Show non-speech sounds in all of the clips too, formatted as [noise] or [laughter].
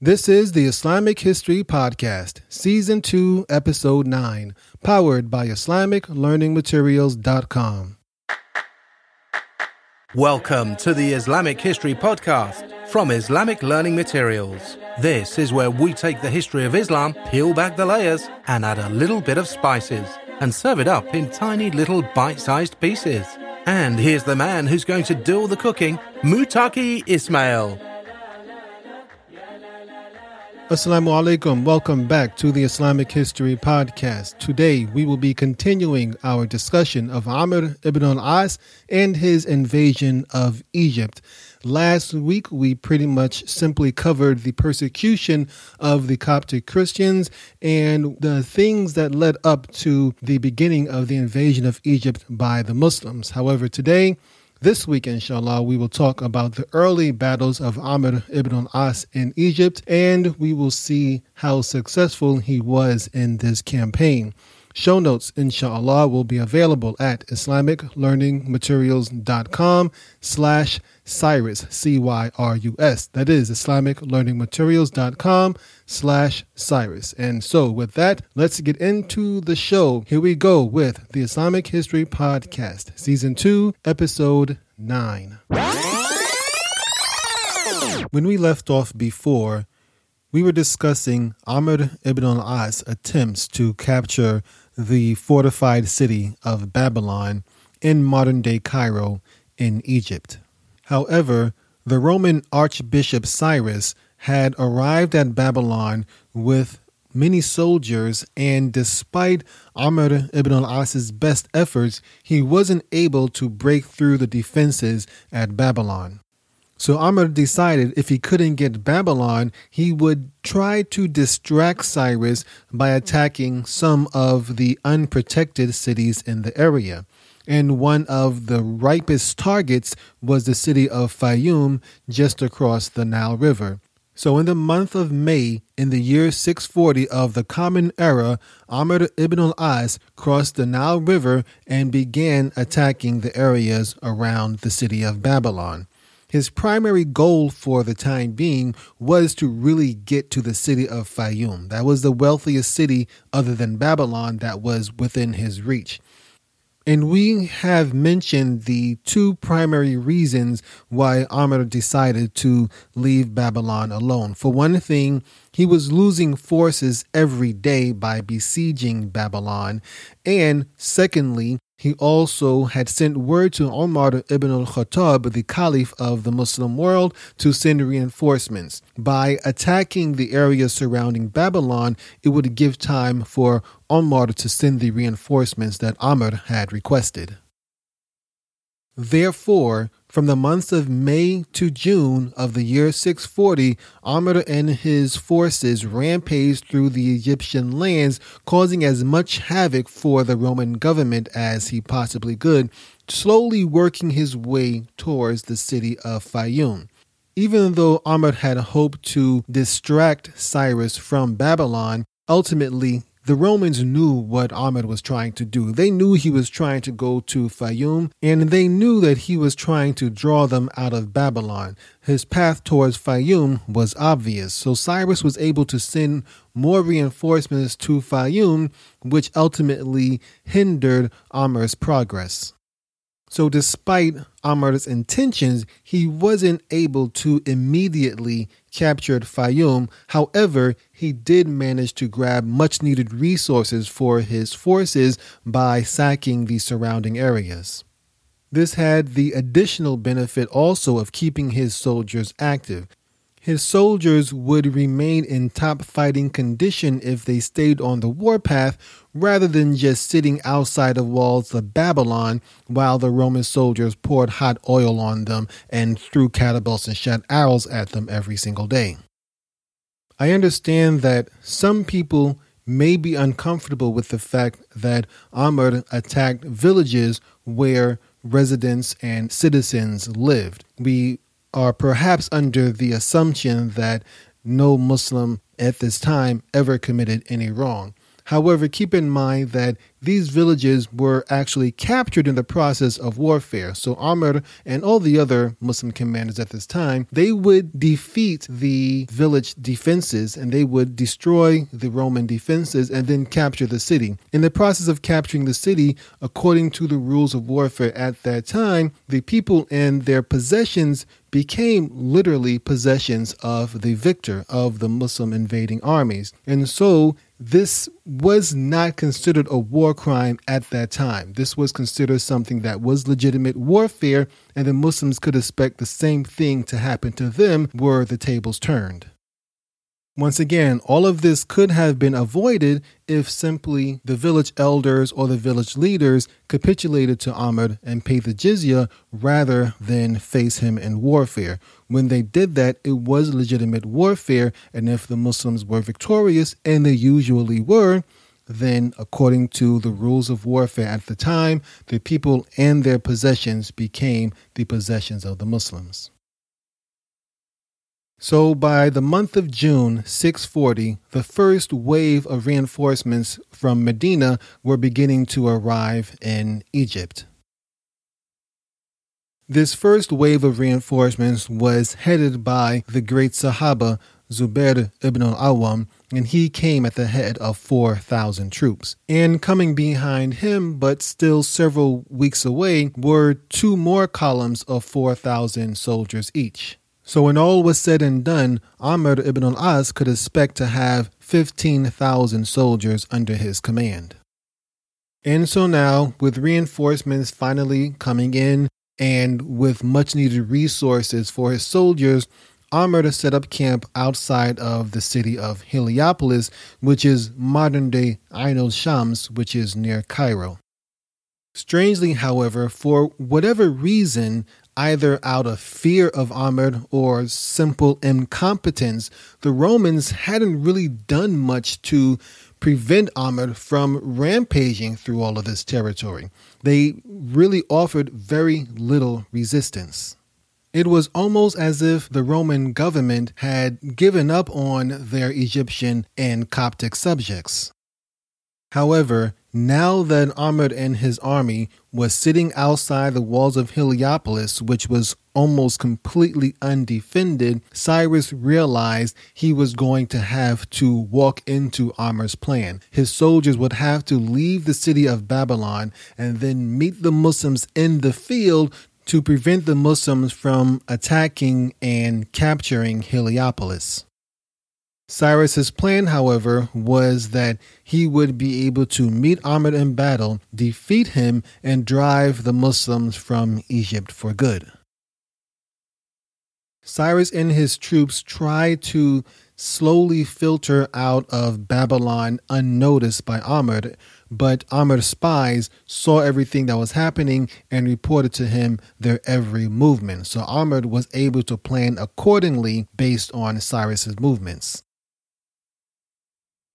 This is the Islamic History Podcast, Season 2, Episode 9, powered by IslamicLearningMaterials.com. Welcome to the Islamic History Podcast from Islamic Learning Materials. This is where we take the history of Islam, peel back the layers, and add a little bit of spices, and serve it up in tiny little bite sized pieces. And here's the man who's going to do all the cooking, Mutaki Ismail. Assalamu alaikum. Welcome back to the Islamic History Podcast. Today we will be continuing our discussion of Amr ibn al-As and his invasion of Egypt. Last week we pretty much simply covered the persecution of the Coptic Christians and the things that led up to the beginning of the invasion of Egypt by the Muslims. However, today this week, inshallah, we will talk about the early battles of Amr ibn al-As in Egypt, and we will see how successful he was in this campaign. Show notes, inshallah, will be available at islamiclearningmaterials.com slash Cyrus, C-Y-R-U-S. That is islamiclearningmaterials.com slash Cyrus. And so with that, let's get into the show. Here we go with the Islamic History Podcast, Season 2, Episode 9. When we left off before, we were discussing Amr ibn al-As attempts to capture the fortified city of Babylon in modern day Cairo in Egypt. However, the Roman Archbishop Cyrus had arrived at Babylon with many soldiers, and despite Amr ibn al As's best efforts, he wasn't able to break through the defenses at Babylon. So Amr decided if he couldn't get Babylon, he would try to distract Cyrus by attacking some of the unprotected cities in the area. And one of the ripest targets was the city of Fayum just across the Nile River. So, in the month of May, in the year 640 of the Common Era, Amr ibn al As crossed the Nile River and began attacking the areas around the city of Babylon. His primary goal for the time being was to really get to the city of Fayum. That was the wealthiest city other than Babylon that was within his reach. And we have mentioned the two primary reasons why Amr decided to leave Babylon alone. For one thing, he was losing forces every day by besieging Babylon. And secondly, he also had sent word to Omar ibn al Khattab, the Caliph of the Muslim world, to send reinforcements. By attacking the area surrounding Babylon, it would give time for Omar to send the reinforcements that Amr had requested. Therefore, from the months of May to June of the year 640, Amr and his forces rampaged through the Egyptian lands, causing as much havoc for the Roman government as he possibly could, slowly working his way towards the city of Fayum. Even though Amr had hoped to distract Cyrus from Babylon, ultimately the Romans knew what Amr was trying to do. They knew he was trying to go to Fayum, and they knew that he was trying to draw them out of Babylon. His path towards Fayum was obvious, so Cyrus was able to send more reinforcements to Fayum, which ultimately hindered Amr's progress. So, despite Amr's intentions, he wasn't able to immediately capture Fayum. However, he did manage to grab much needed resources for his forces by sacking the surrounding areas. This had the additional benefit also of keeping his soldiers active. His soldiers would remain in top fighting condition if they stayed on the warpath rather than just sitting outside of walls of Babylon while the Roman soldiers poured hot oil on them and threw catapults and shot arrows at them every single day. I understand that some people may be uncomfortable with the fact that Amr attacked villages where residents and citizens lived. We are perhaps under the assumption that no Muslim at this time ever committed any wrong. However, keep in mind that these villages were actually captured in the process of warfare. So Amr and all the other Muslim commanders at this time, they would defeat the village defenses and they would destroy the Roman defenses and then capture the city. In the process of capturing the city, according to the rules of warfare at that time, the people and their possessions became literally possessions of the victor of the Muslim invading armies. And so this was not considered a war crime at that time. This was considered something that was legitimate warfare, and the Muslims could expect the same thing to happen to them were the tables turned. Once again, all of this could have been avoided if simply the village elders or the village leaders capitulated to Amr and paid the jizya rather than face him in warfare. When they did that, it was legitimate warfare, and if the Muslims were victorious, and they usually were, then, according to the rules of warfare at the time, the people and their possessions became the possessions of the Muslims. So by the month of June 640, the first wave of reinforcements from Medina were beginning to arrive in Egypt. This first wave of reinforcements was headed by the great Sahaba Zubair ibn al-Awwam, and he came at the head of 4,000 troops. And coming behind him, but still several weeks away, were two more columns of 4,000 soldiers each. So when all was said and done, Amr ibn al-As could expect to have 15,000 soldiers under his command. And so now, with reinforcements finally coming in and with much needed resources for his soldiers, Amr set up camp outside of the city of Heliopolis, which is modern day Ain al Shams, which is near Cairo. Strangely, however, for whatever reason, either out of fear of Amr or simple incompetence, the Romans hadn't really done much to prevent Amr from rampaging through all of this territory. They really offered very little resistance. It was almost as if the Roman government had given up on their Egyptian and Coptic subjects. However, now that Amr and his army was sitting outside the walls of Heliopolis, which was almost completely undefended, Cyrus realized he was going to have to walk into Amr's plan. His soldiers would have to leave the city of Babylon and then meet the Muslims in the field to prevent the Muslims from attacking and capturing Heliopolis. Cyrus's plan, however, was that he would be able to meet Amr in battle, defeat him, and drive the Muslims from Egypt for good. Cyrus and his troops tried to slowly filter out of Babylon unnoticed by Amr, but Amr's spies saw everything that was happening and reported to him their every movement. So Amr was able to plan accordingly based on Cyrus's movements.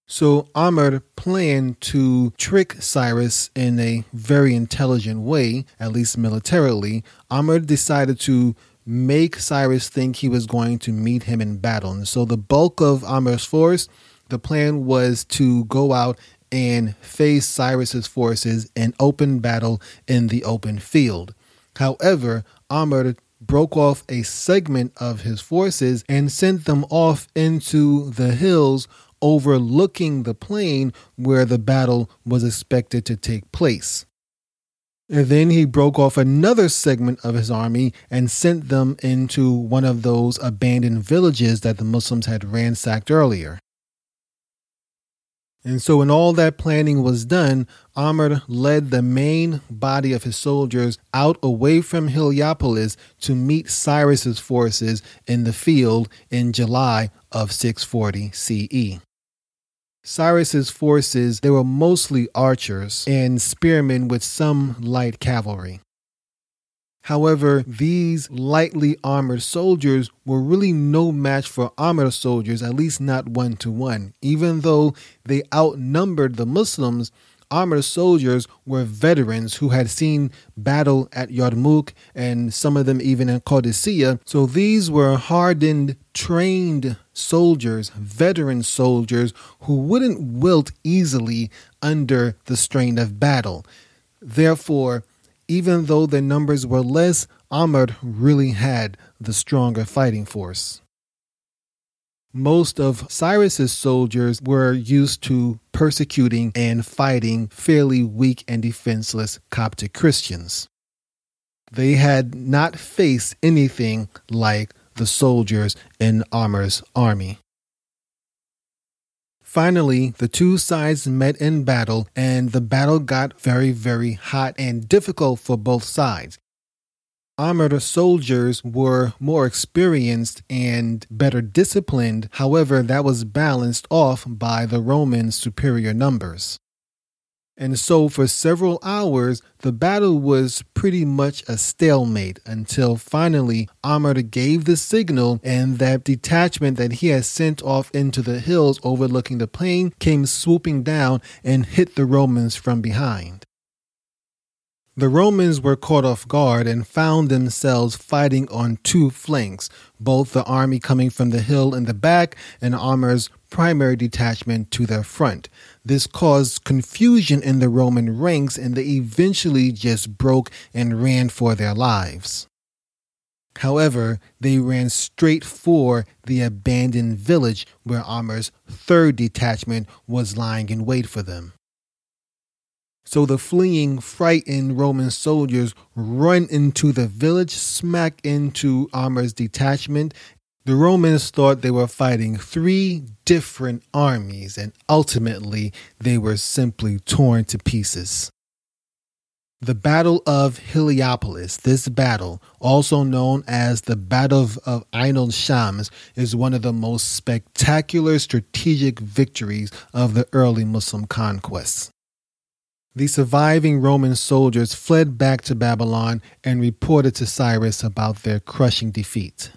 So Amr planned to trick Cyrus in a very intelligent way, at least militarily. Amr decided to make Cyrus think he was going to meet him in battle. And so the bulk of Amr's force, the plan was to go out and face Cyrus's forces in open battle in the open field. However, Amr broke off a segment of his forces and sent them off into the hills overlooking the plain where the battle was expected to take place. And then he broke off another segment of his army and sent them into one of those abandoned villages that the Muslims had ransacked earlier. And so, when all that planning was done, Amr led the main body of his soldiers out away from Heliopolis to meet Cyrus's forces in the field in July of 640 CE. Cyrus's forces, they were mostly archers and spearmen with some light cavalry. However, these lightly armored soldiers were really no match for Amr's soldiers, at least not one to one. Even though they outnumbered the Muslims, Amr's soldiers were veterans who had seen battle at Yarmouk and some of them even in Qadisiyah. So these were hardened, trained soldiers, veteran soldiers who wouldn't wilt easily under the strain of battle. Therefore, even though their numbers were less, Amr really had the stronger fighting force. Most of Cyrus's soldiers were used to persecuting and fighting fairly weak and defenseless Coptic Christians. They had not faced anything like the soldiers in Amr's army. Finally, the two sides met in battle, and the battle got very, very hot and difficult for both sides. Amr's soldiers were more experienced and better disciplined, however, that was balanced off by the Romans' superior numbers. And so, for several hours, the battle was pretty much a stalemate until finally Amr gave the signal, and that detachment that he had sent off into the hills overlooking the plain came swooping down and hit the Romans from behind. The Romans were caught off guard and found themselves fighting on two flanks, both the army coming from the hill in the back and Amr's primary detachment to their front. This caused confusion in the Roman ranks and they eventually just broke and ran for their lives. However, they ran straight for the abandoned village where Amr's third detachment was lying in wait for them. So the fleeing, frightened Roman soldiers run into the village, smack into Amr's detachment. The Romans thought they were fighting three different armies, and ultimately they were simply torn to pieces. The Battle of Heliopolis, this battle, also known as the Battle of Ain al Shams, is one of the most spectacular strategic victories of the early Muslim conquests. The surviving Roman soldiers fled back to Babylon and reported to Cyrus about their crushing defeat.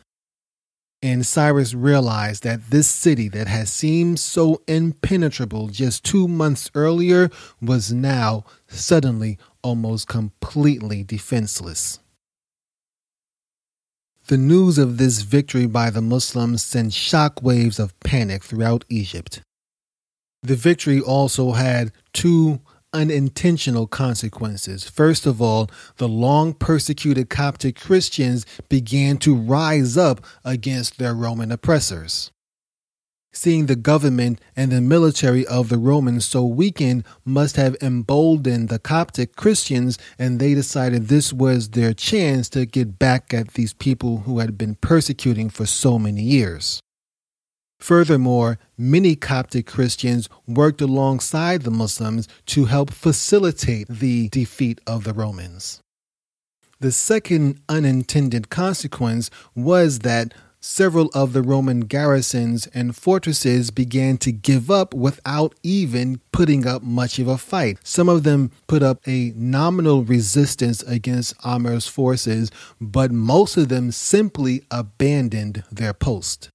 And Cyrus realized that this city that had seemed so impenetrable just two months earlier was now suddenly almost completely defenseless. The news of this victory by the Muslims sent shock waves of panic throughout Egypt. The victory also had two unintentional consequences. First of all, the long persecuted Coptic Christians began to rise up against their Roman oppressors. Seeing the government and the military of the Romans so weakened must have emboldened the Coptic Christians, and they decided this was their chance to get back at these people who had been persecuting for so many years. Furthermore, many Coptic Christians worked alongside the Muslims to help facilitate the defeat of the Romans. The second unintended consequence was that several of the Roman garrisons and fortresses began to give up without even putting up much of a fight. Some of them put up a nominal resistance against Amr's forces, but most of them simply abandoned their post.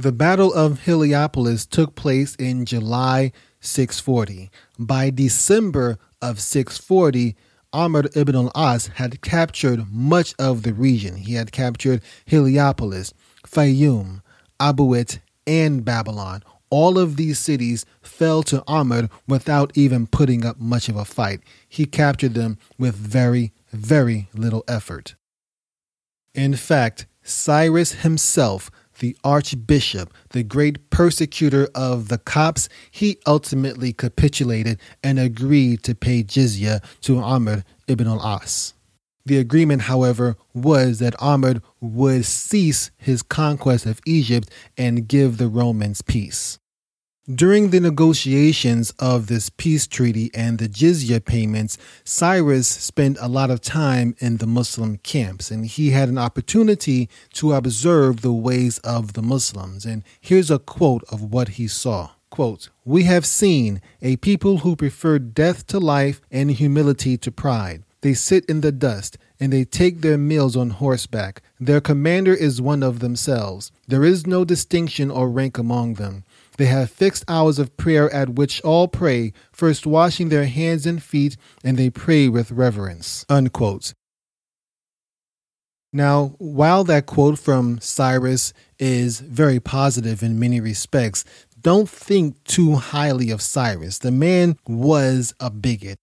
The Battle of Heliopolis took place in July 640. By December of 640, Amr ibn al-As had captured much of the region. He had captured Heliopolis, Fayoum, Abuit, and Babylon. All of these cities fell to Amr without even putting up much of a fight. He captured them with very, very little effort. In fact, Cyrus himself the archbishop, the great persecutor of the Copts, he ultimately capitulated and agreed to pay jizya to Amr ibn al-As. The agreement, however, was that Amr would cease his conquest of Egypt and give the Romans peace. During the negotiations of this peace treaty and the jizya payments, Cyrus spent a lot of time in the Muslim camps and he had an opportunity to observe the ways of the Muslims. And here's a quote of what he saw. Quote, We have seen a people who prefer death to life and humility to pride. They sit in the dust and they take their meals on horseback. Their commander is one of themselves. There is no distinction or rank among them. They have fixed hours of prayer at which all pray, first washing their hands and feet, and they pray with reverence. Unquote. Now, while that quote from Cyrus is very positive in many respects, don't think too highly of Cyrus. The man was a bigot.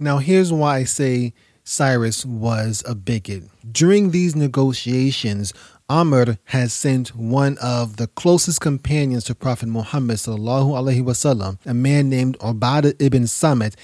Now, here's why I say Cyrus was a bigot. During these negotiations, Amr has sent one of the closest companions to Prophet Muhammad wasallam, a man named Ubadah ibn Samit.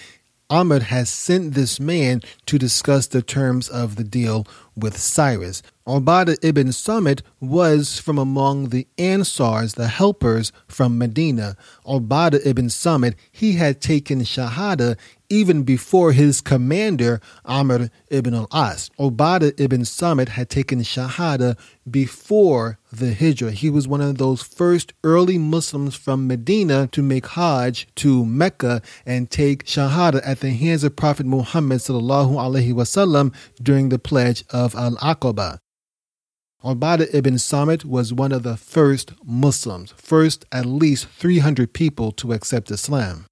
Amr has sent this man to discuss the terms of the deal with Cyrus. Ubadah ibn Samit was from among the Ansars, the helpers from Medina. Ubadah ibn Samit, he had taken Shahada even before his commander, Amr ibn al-As. Ubadah ibn Samit had taken Shahada before the Hijrah. He was one of those first early Muslims from Medina to make Hajj to Mecca and take Shahada at the hands of Prophet Muhammad sallallahu alaihi wasallam during the pledge of Al-Aqaba. Ubadah ibn Samit was one of the first Muslims, first at least 300 people to accept Islam.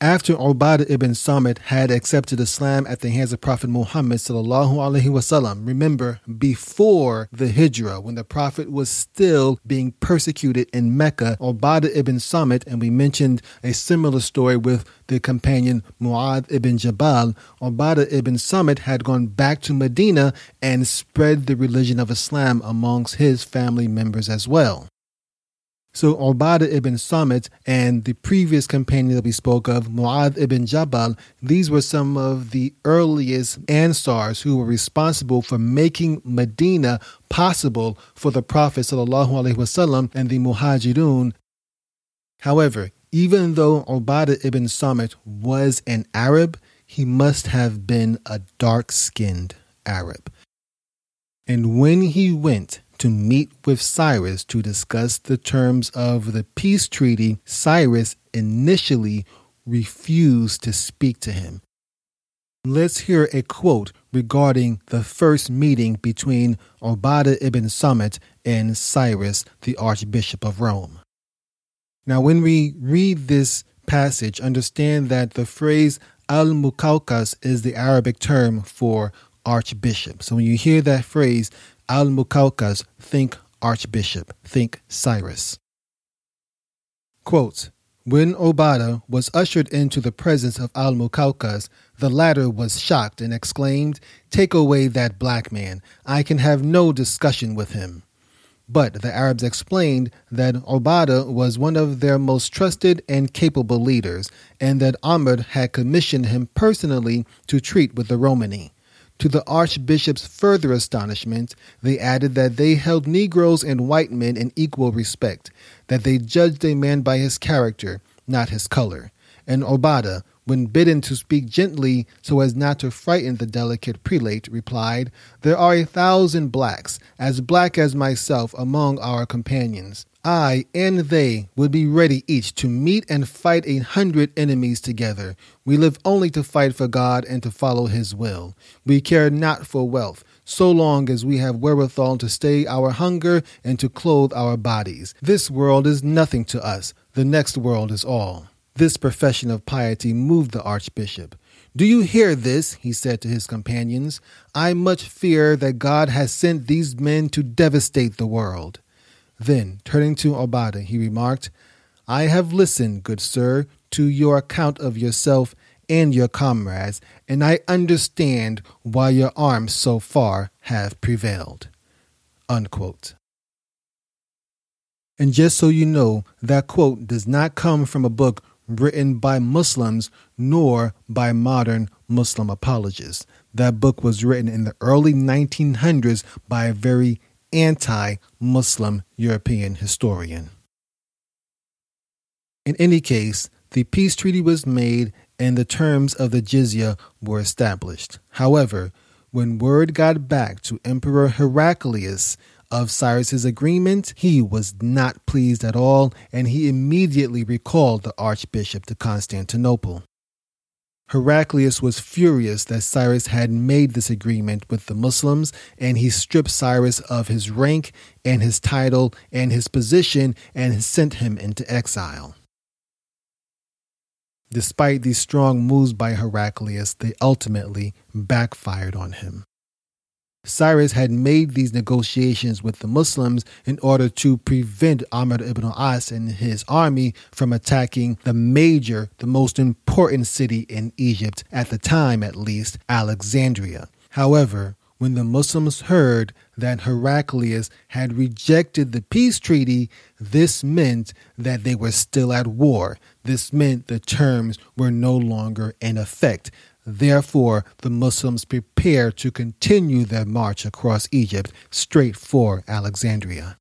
After Ubadah ibn Samit had accepted Islam at the hands of Prophet Muhammad sallallahu alaihi wasallam, remember before the Hijrah, when the Prophet was still being persecuted in Mecca, Ubadah ibn Samit, and we mentioned a similar story with the companion Mu'adh ibn Jabal, Ubadah ibn Samit had gone back to Medina and spread the religion of Islam amongst his family members as well. So Ubadah ibn Samit and the previous companion that we spoke of, Mu'adh ibn Jabal, these were some of the earliest Ansars who were responsible for making Medina possible for the Prophet wasallam and the Muhajirun. However, even though Ubadah ibn Samit was an Arab, he must have been a dark skinned Arab. And when he went to meet with Cyrus to discuss the terms of the peace treaty, Cyrus initially refused to speak to him. Let's hear a quote regarding the first meeting between Ubadah ibn Samit and Cyrus, the Archbishop of Rome. Now, when we read this passage, understand that the phrase al Mukawkas is the Arabic term for archbishop. So when you hear that phrase, Al Mukawkas, think Archbishop, think Cyrus. Quote, when Ubadah was ushered into the presence of Al Mukawkas, the latter was shocked and exclaimed, Take away that black man. I can have no discussion with him. But the Arabs explained that Ubadah was one of their most trusted and capable leaders, and that Amr had commissioned him personally to treat with the Romani. To the archbishop's further astonishment, they added that they held Negroes and white men in equal respect, that they judged a man by his character, not his color. And Obada, when bidden to speak gently so as not to frighten the delicate prelate, replied, There are a thousand blacks, as black as myself, among our companions. I and they would be ready each to meet and fight a hundred enemies together. We live only to fight for God and to follow His will. We care not for wealth, so long as we have wherewithal to stay our hunger and to clothe our bodies. This world is nothing to us, the next world is all. This profession of piety moved the archbishop. Do you hear this? he said to his companions. I much fear that God has sent these men to devastate the world. Then, turning to Ubadah, he remarked, I have listened, good sir, to your account of yourself and your comrades, and I understand why your arms so far have prevailed. Unquote. And just so you know, that quote does not come from a book written by Muslims nor by modern Muslim apologists. That book was written in the early 1900s by a very anti Muslim European historian. In any case, the peace treaty was made and the terms of the jizya were established. However, when word got back to Emperor Heraclius of Cyrus's agreement, he was not pleased at all and he immediately recalled the archbishop to Constantinople. Heraclius was furious that Cyrus had made this agreement with the Muslims, and he stripped Cyrus of his rank and his title and his position and sent him into exile. Despite these strong moves by Heraclius, they ultimately backfired on him. Cyrus had made these negotiations with the Muslims in order to prevent Amr ibn al-As and his army from attacking the major, the most important city in Egypt, at the time at least, Alexandria. However, when the Muslims heard that Heraclius had rejected the peace treaty, this meant that they were still at war. This meant the terms were no longer in effect. Therefore, the Muslims prepared to continue their march across Egypt straight for Alexandria.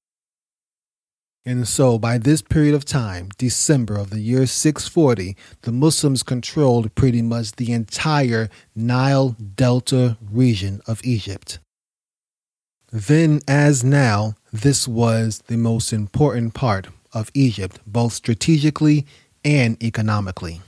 And so, by this period of time, December of the year 640, the Muslims controlled pretty much the entire Nile Delta region of Egypt. Then, as now, this was the most important part of Egypt, both strategically and economically.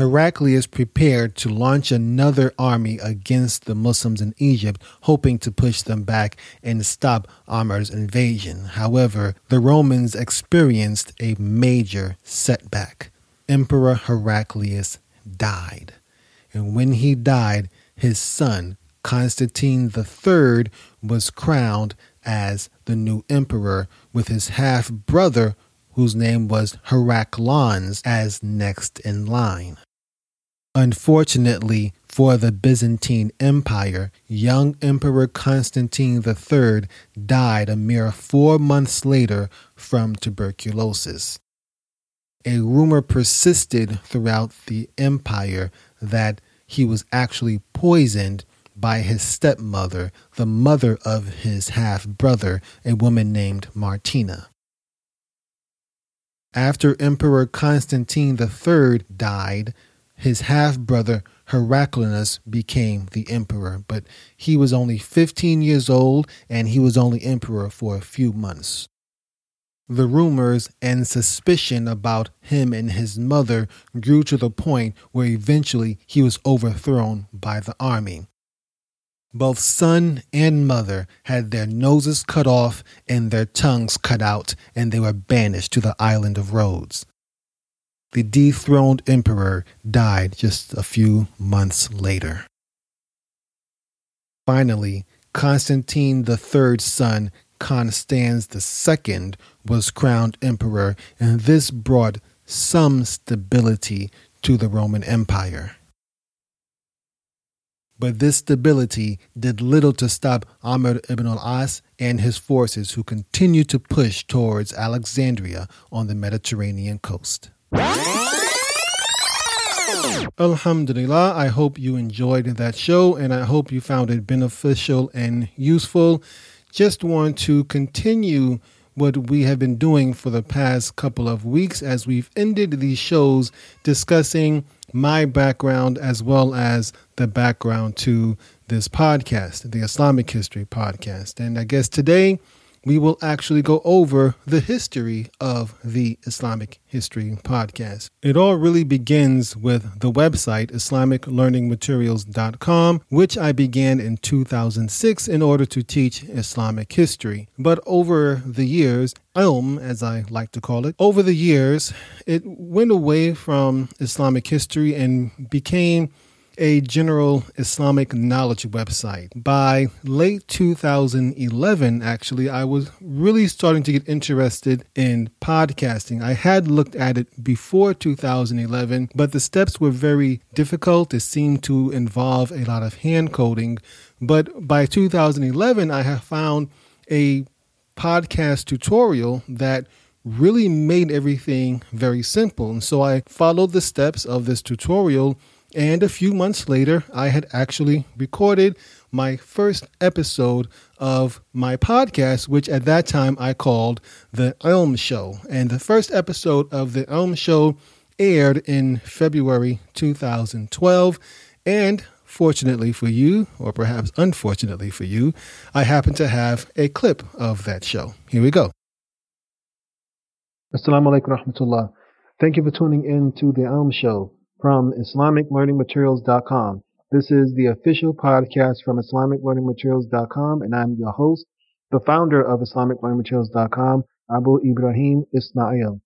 Heraclius prepared to launch another army against the Muslims in Egypt, hoping to push them back and stop Amr's invasion. However, the Romans experienced a major setback. Emperor Heraclius died. And when he died, his son, Constantine III, was crowned as the new emperor, with his half brother whose name was Heraclonas, as next in line. Unfortunately for the Byzantine Empire, young Emperor Constantine III died a mere four months later from tuberculosis. A rumor persisted throughout the empire that he was actually poisoned by his stepmother, the mother of his half brother, a woman named Martina. After Emperor Constantine III died, his half brother Heraclius became the emperor, but he was only 15 years old and he was only emperor for a few months. The rumors and suspicion about him and his mother grew to the point where eventually he was overthrown by the army. Both son and mother had their noses cut off and their tongues cut out, and they were banished to the island of Rhodes. The dethroned emperor died just a few months later. Finally, Constantine III's son, Constans II, was crowned emperor, and this brought some stability to the Roman Empire. But this stability did little to stop Amr ibn al-As and his forces who continued to push towards Alexandria on the Mediterranean coast. Alhamdulillah, I hope you enjoyed that show and I hope you found it beneficial and useful. Just want to continue what we have been doing for the past couple of weeks as we've ended these shows discussing my background as well as the background to this podcast, the Islamic History Podcast. And I guess today we will actually go over the history of the Islamic History Podcast. It all really begins with the website IslamicLearningMaterials.com, which I began in 2006 in order to teach Islamic history. But over the years, Ilm, as I like to call it, over the years, it went away from Islamic history and became a general Islamic knowledge website. By late 2011, actually, I was really starting to get interested in podcasting. I had looked at it before 2011, but the steps were very difficult. It seemed to involve a lot of hand coding. But by 2011, I have found a podcast tutorial that really made everything very simple. And so I followed the steps of this tutorial and a few months later, I had actually recorded my first episode of my podcast, which at that time I called The Ilm Show. And the first episode of The Ilm Show aired in February 2012. And fortunately for you, or perhaps unfortunately for you, I happen to have a clip of that show. Here we go. Assalamu alaikum rahmatullah. Thank you for tuning in to The Ilm Show. From IslamicLearningMaterials.com. This is the official podcast from IslamicLearningMaterials.com, and I'm your host, the founder of IslamicLearningMaterials.com, Abu Ibrahim Ismail.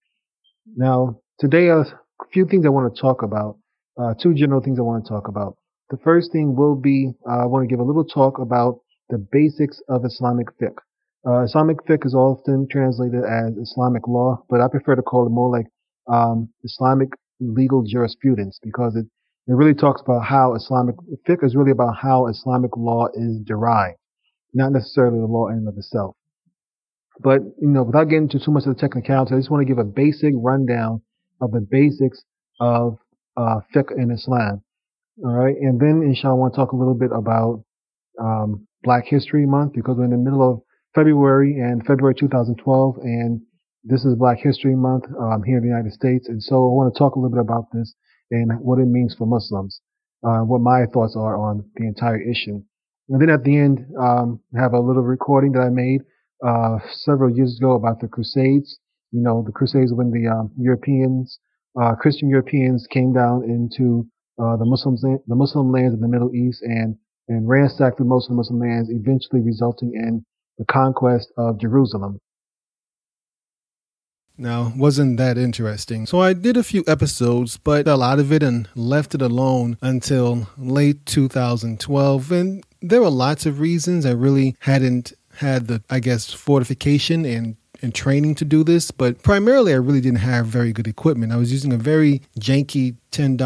Now, today, a few things I want to talk about, uh, two general things I want to talk about. The first thing will be uh, I want to give a little talk about the basics of Islamic fiqh. Uh, Islamic fiqh is often translated as Islamic law, but I prefer to call it more like um, Islamic legal jurisprudence because it, it really talks about how Islamic fiqh is really about how Islamic law is derived, not necessarily the law in and of itself. But you know, without getting into too much of the technicality, I just want to give a basic rundown of the basics of uh, fiqh in Islam. All right, and then inshallah, I want to talk a little bit about um, Black History Month because we're in the middle of February and February 2012, and this is Black History Month um, here in the United States. And so I want to talk a little bit about this and what it means for Muslims, uh, what my thoughts are on the entire issue. And then at the end, um, I have a little recording that I made uh, several years ago about the Crusades. You know, the Crusades when the um, Europeans, uh, Christian Europeans, came down into uh, the Muslims, the Muslim lands in the Middle East and and ransacked most of the Muslim lands, eventually resulting in the conquest of Jerusalem. Now, wasn't that interesting? So I did a few episodes, but a lot of it and left it alone until late 2012. And there were lots of reasons I really hadn't had the, I guess, fortification and and training to do this, but primarily I really didn't have very good equipment. I was using a very janky $10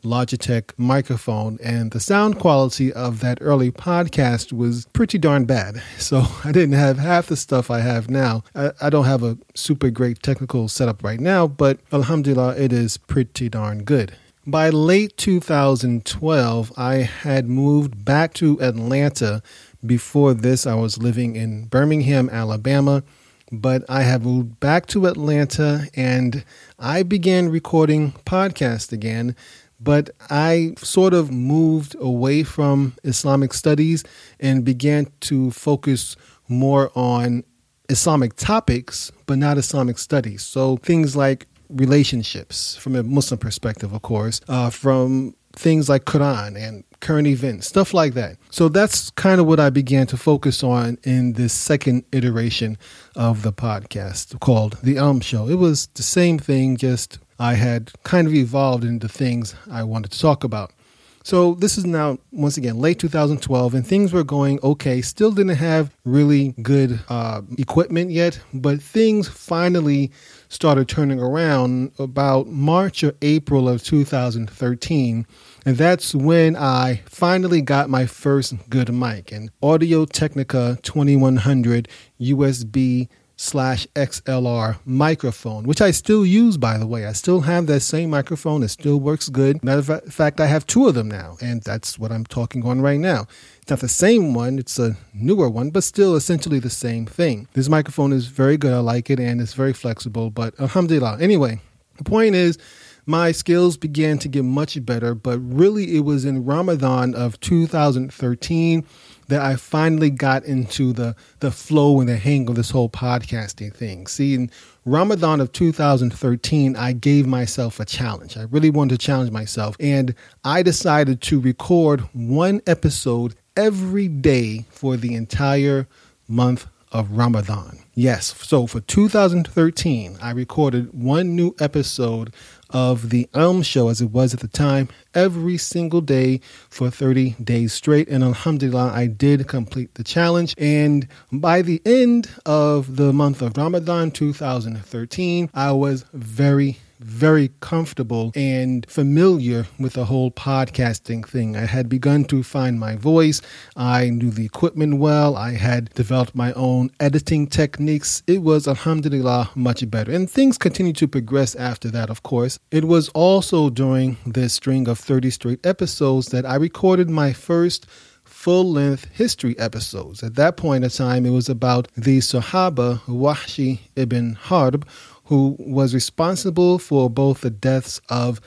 Logitech microphone, and the sound quality of that early podcast was pretty darn bad. [laughs] So I didn't have half the stuff I have now. I, I don't have a super great technical setup right now, but Alhamdulillah, it is pretty darn good. By late 2012, I had moved back to Atlanta. Before this, I was living in Birmingham, Alabama but I have moved back to Atlanta and I began recording podcasts again. But I sort of moved away from Islamic studies and began to focus more on Islamic topics, but not Islamic studies. So things like relationships from a Muslim perspective, of course, uh, from things like Quran and current events, stuff like that. So that's kind of what I began to focus on in this second iteration of the podcast called The Ilm Show. It was the same thing, just I had kind of evolved into things I wanted to talk about. So this is now once again late 2012, and things were going okay. Still didn't have really good uh, equipment yet, but things finally started turning around about March or April of 2013. And that's when I finally got my first good mic, an Audio Technica 2100 USB slash XLR microphone, which I still use, by the way. I still have that same microphone. It still works good. Matter of fact, I have two of them now, and that's what I'm talking on right now. It's not the same one, it's a newer one, but still essentially the same thing. This microphone is very good. I like it, and it's very flexible, but alhamdulillah. Anyway, the point is, my skills began to get much better, but really it was in Ramadan of 2013 that I finally got into the the flow and the hang of this whole podcasting thing. See, in Ramadan of 2013, I gave myself a challenge. I really wanted to challenge myself, and I decided to record one episode every day for the entire month of Ramadan. Yes, so for 2013, I recorded one new episode of the Ilm Show as it was at the time every single day for 30 days straight. And Alhamdulillah, I did complete the challenge. And by the end of the month of Ramadan 2013, I was very, very comfortable and familiar with the whole podcasting thing. I had begun to find my voice. I knew the equipment well. I had developed my own editing techniques. It was, alhamdulillah, much better. And things continued to progress after that, of course. It was also during this string of 30 straight episodes that I recorded my first full length history episodes. At that point in time, it was about the Sahaba Wahshi ibn Harb who was responsible for both the deaths of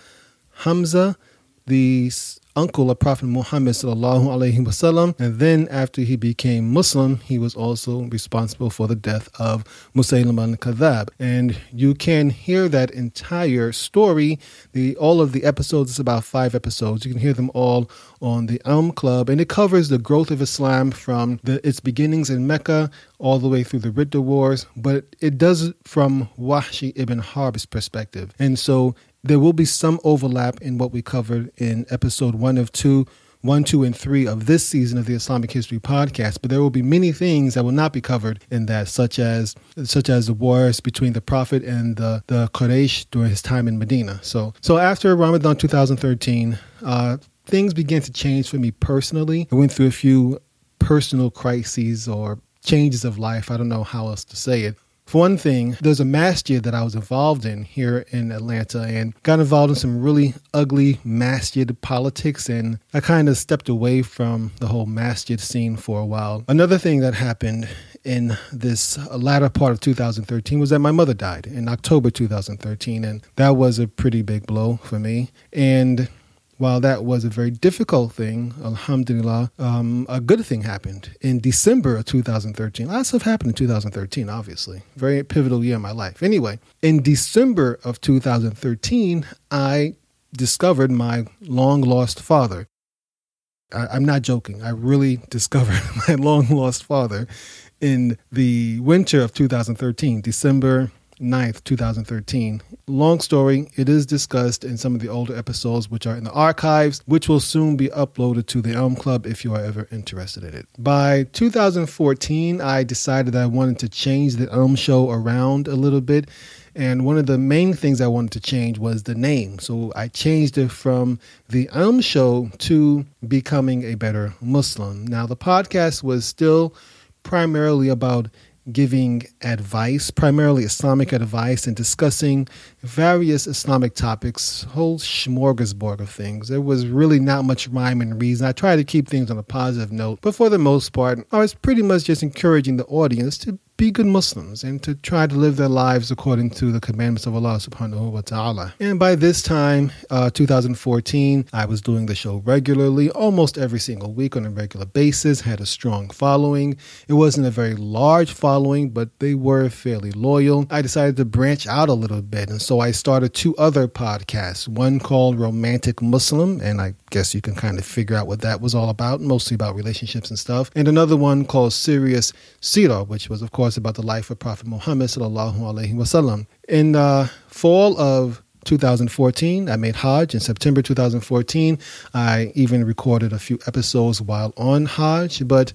Hamza the uncle of Prophet Muhammad sallallahu alaihi wasallam, and then after he became Muslim, he was also responsible for the death of Musaylim al-Kadhab. And you can hear that entire story. The all of the episodes is about five episodes. You can hear them all on the Ilm Club, and it covers the growth of Islam from the, its beginnings in Mecca all the way through the Ridda Wars, but it does it from Wahshi ibn Harb's perspective. And so there will be some overlap in what we covered in episode one of two, one, two, and three of this season of the Islamic History Podcast. But there will be many things that will not be covered in that, such as such as the wars between the Prophet and the the Quraysh during his time in Medina. So, so after Ramadan 2013, uh, things began to change for me personally. I went through a few personal crises or changes of life. I don't know how else to say it. For one thing, there's a masjid that I was involved in here in Atlanta and got involved in some really ugly masjid politics and I kind of stepped away from the whole masjid scene for a while. Another thing that happened in this latter part of 2013 was that my mother died in October 2013 and that was a pretty big blow for me. And while that was a very difficult thing, alhamdulillah, um, a good thing happened in December of 2013. Lots of stuff happened in 2013, obviously. Very pivotal year in my life. Anyway, in December of 2013, I discovered my long lost father. I, I'm not joking. I really [laughs] discovered my long lost father in the winter of 2013, December 9th, 2013. Long story, it is discussed in some of the older episodes, which are in the archives, which will soon be uploaded to the Ilm Club if you are ever interested in it. By 2014, I decided that I wanted to change the Ilm show around a little bit. And one of the main things I wanted to change was the name. So I changed it from the Ilm show to becoming a better Muslim. Now, the podcast was still primarily about giving advice, primarily Islamic advice, and discussing various Islamic topics, whole smorgasbord of things. There was really not much rhyme and reason. I tried to keep things on a positive note, but for the most part, I was pretty much just encouraging the audience to be good Muslims and to try to live their lives according to the commandments of Allah subhanahu wa ta'ala. And by this time, uh, 2014, I was doing the show regularly, almost every single week on a regular basis, had a strong following. It wasn't a very large following, but they were fairly loyal. I decided to branch out a little bit, and so I started two other podcasts, one called Romantic Muslim, and I guess you can kind of figure out what that was all about, mostly about relationships and stuff, and another one called Serious Sirah, which was, of course, about the life of Prophet Muhammad sallallahu alaihi wasallam. In uh, fall of 2014, I made Hajj. In September 2014, I even recorded a few episodes while on Hajj. But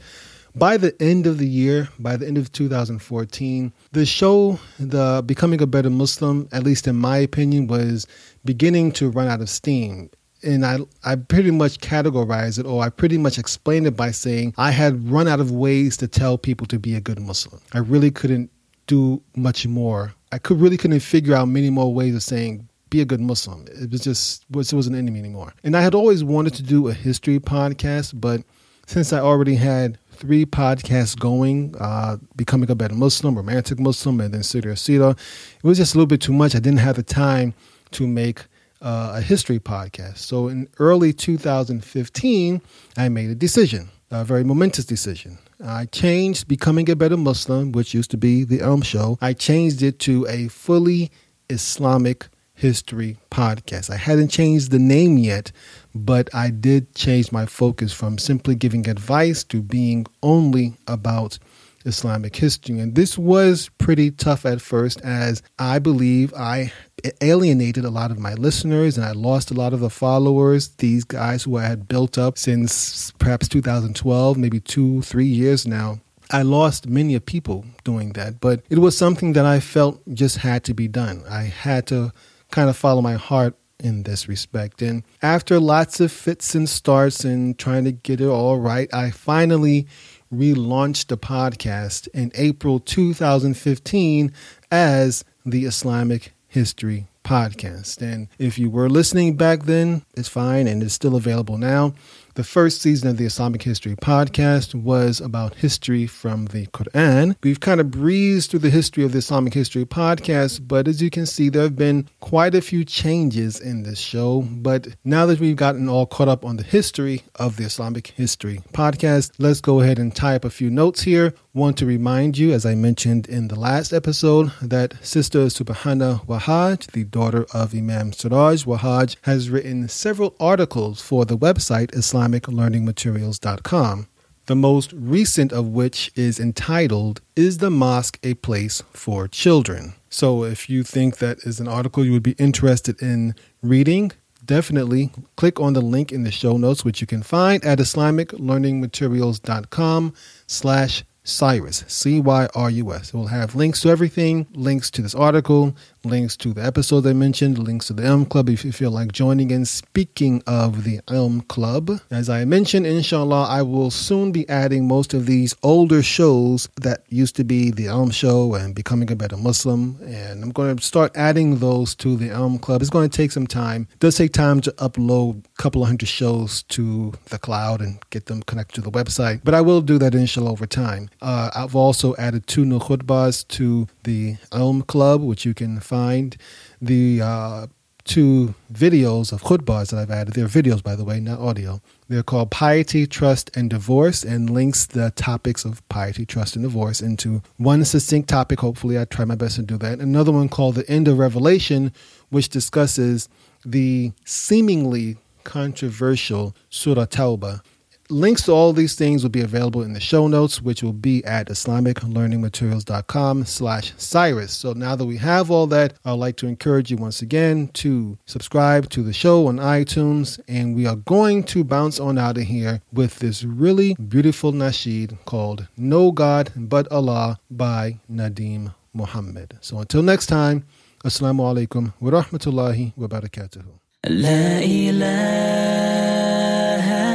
by the end of the year, by the end of 2014, the show, the Becoming a Better Muslim, at least in my opinion, was beginning to run out of steam and I I pretty much categorized it or I pretty much explained it by saying I had run out of ways to tell people to be a good Muslim. I really couldn't do much more. I could really couldn't figure out many more ways of saying be a good Muslim. It was just it wasn't me anymore. And I had always wanted to do a history podcast, but since I already had three podcasts going, uh, becoming a better Muslim, romantic Muslim, and then Serious Sirah, it was just a little bit too much. I didn't have the time to make uh, a history podcast. So in early 2015, I made a decision, a very momentous decision. I changed Becoming a Better Muslim, which used to be the Ilm Show, I changed it to a fully Islamic history podcast. I hadn't changed the name yet, but I did change my focus from simply giving advice to being only about Islamic history. And this was pretty tough at first, as I believe I alienated a lot of my listeners and I lost a lot of the followers, these guys who I had built up since perhaps 2012, maybe two, three years now. I lost many of people doing that, but it was something that I felt just had to be done. I had to kind of follow my heart in this respect. And after lots of fits and starts and trying to get it all right, I finally relaunched the podcast in April 2015 as the Islamic History Podcast. And if you were listening back then, it's fine and it's still available now. The first season of the Islamic History podcast was about history from the Quran. We've kind of breezed through the history of the Islamic History podcast, but as you can see, there have been quite a few changes in this show. But now that we've gotten all caught up on the history of the Islamic History podcast, let's go ahead and tie up a few notes here. Want to remind you, as I mentioned in the last episode, that Sister Subhana Wahaj, the daughter of Imam Siraj Wahaj, has written several articles for the website IslamicLearningMaterials.com. The most recent of which is entitled, Is the Mosque a Place for Children? So, if you think that is an article you would be interested in reading, definitely click on the link in the show notes, which you can find at IslamicLearningMaterials.com slash Cyrus, C Y R U S. It will have links to everything, links to this article, links to the episodes I mentioned, links to the Ilm Club if you feel like joining And Speaking of the Ilm Club, as I mentioned, inshallah, I will soon be adding most of these older shows that used to be the Ilm Show and Becoming a Better Muslim. And I'm going to start adding those to the Ilm Club. It's going to take some time. It does take time to upload a couple of hundred shows to the cloud and get them connected to the website. But I will do that inshallah over time. Uh, I've also added two new khutbahs to the Ilm Club, which you can find the uh, two videos of khutbahs that I've added. They're videos, by the way, not audio. They're called Piety, Trust, and Divorce, and links the topics of piety, trust, and divorce into one succinct topic. Hopefully, I try my best to do that. Another one called The End of Revelation, which discusses the seemingly controversial Surah Tawbah links to all these things will be available in the show notes, which will be at islamiclearningmaterials.com slash cyrus. So now that we have all that, I'd like to encourage you once again to subscribe to the show on iTunes. And we are going to bounce on out of here with this really beautiful nasheed called No God But Allah by Nadim Muhammad. So until next time, Assalamu alaikum wa rahmatullahi wa barakatuhu.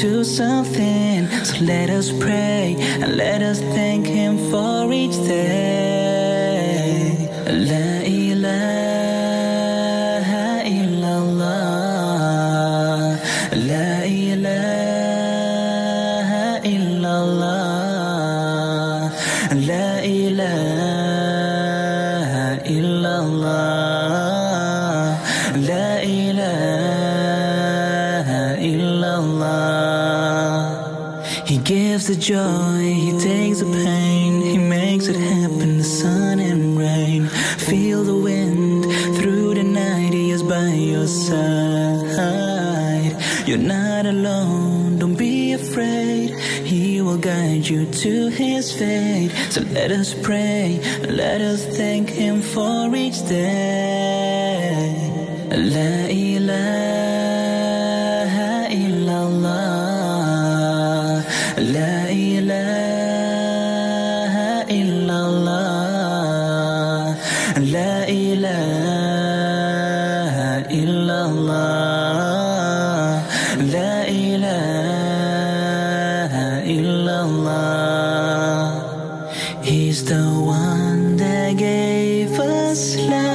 to something. So let us pray and let us thank Him for each day. Let us pray, let us thank him for us